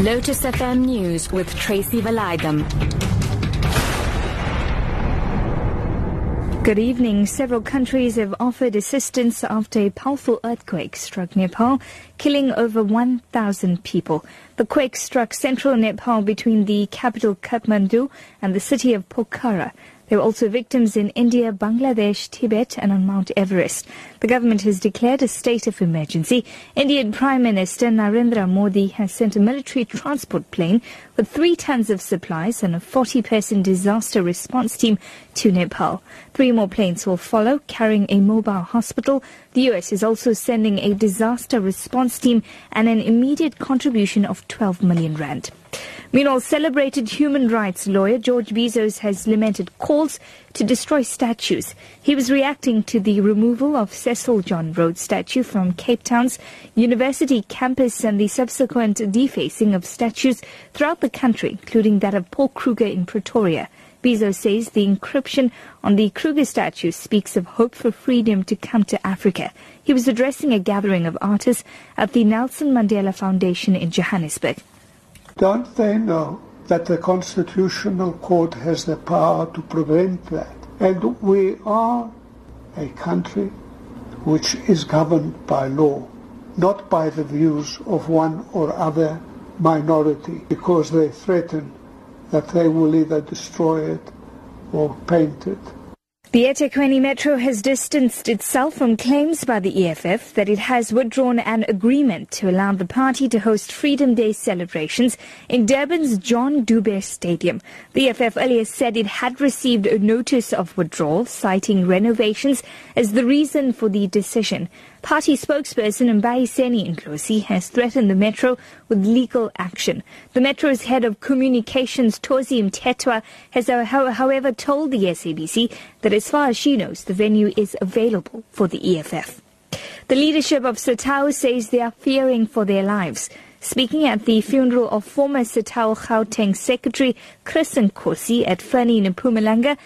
Lotus FM News with Tracy Valaydham. Good evening. Several countries have offered assistance after a powerful earthquake struck Nepal, killing over 1,000 people. The quake struck central Nepal between the capital Kathmandu and the city of Pokhara. There were also victims in India, Bangladesh, Tibet, and on Mount Everest. The government has declared a state of emergency. Indian Prime Minister Narendra Modi has sent a military transport plane with three tons of supplies and a 40 person disaster response team to Nepal. Three more planes will follow, carrying a mobile hospital. The U.S. is also sending a disaster response team and an immediate contribution of 12 million rand. Meanwhile, celebrated human rights lawyer George Bizos has lamented calls to destroy statues. He was reacting to the removal of Cecil John Rhodes statue from Cape Town's university campus and the subsequent defacing of statues throughout the country, including that of Paul Kruger in Pretoria. Bizos says the inscription on the Kruger statue speaks of hope for freedom to come to Africa. He was addressing a gathering of artists at the Nelson Mandela Foundation in Johannesburg. Don't they know that the Constitutional Court has the power to prevent that? And we are a country which is governed by law, not by the views of one or other minority, because they threaten that they will either destroy it or paint it. The eThekwini Metro has distanced itself from claims by the EFF that it has withdrawn an agreement to allow the party to host Freedom Day celebrations in Durban's John Dube Stadium. The EFF earlier said it had received a notice of withdrawal, citing renovations as the reason for the decision. Party spokesperson Mbuyiseni Ndlozi has threatened the Metro with legal action. The Metro's head of communications, Thozi Mthethwa, has however told the SABC that as far as she knows, the venue is available for the EFF. The leadership of SATAWU says they are fearing for their lives. Speaking at the funeral of former SATAWU Gauteng Secretary Chris Nkosi at Fernie in Mpumalanga,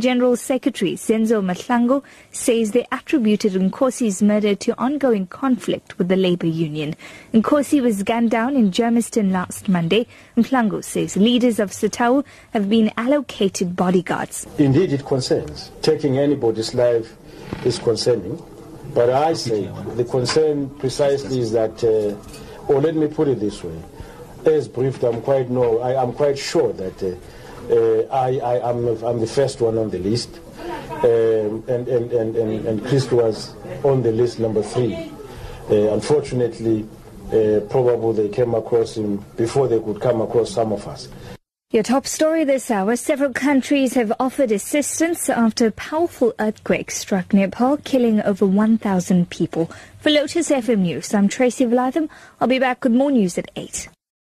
General Secretary Zenzo Mahlangu says they attributed Nkosi's murder to ongoing conflict with the labor union. Nkosi was gunned down in Germiston last Monday. Mahlangu says leaders of SATAWU have been allocated bodyguards. Indeed, it concerns. Taking anybody's life is concerning. But I say the concern precisely is that, uh, or let me put it this way, as briefed, I'm quite no, I, am quite sure that. Uh, uh, I, I, am I'm the first one on the list, um, and, and, and, and, and Chris was on the list number three. Uh, unfortunately, uh, probably they came across him before they could come across some of us. Your top story this hour. Several countries have offered assistance after a powerful earthquake struck Nepal, killing over 1,000 people. For Lotus FM News, I'm Tracy Valaydham. I'll be back with more news at 8.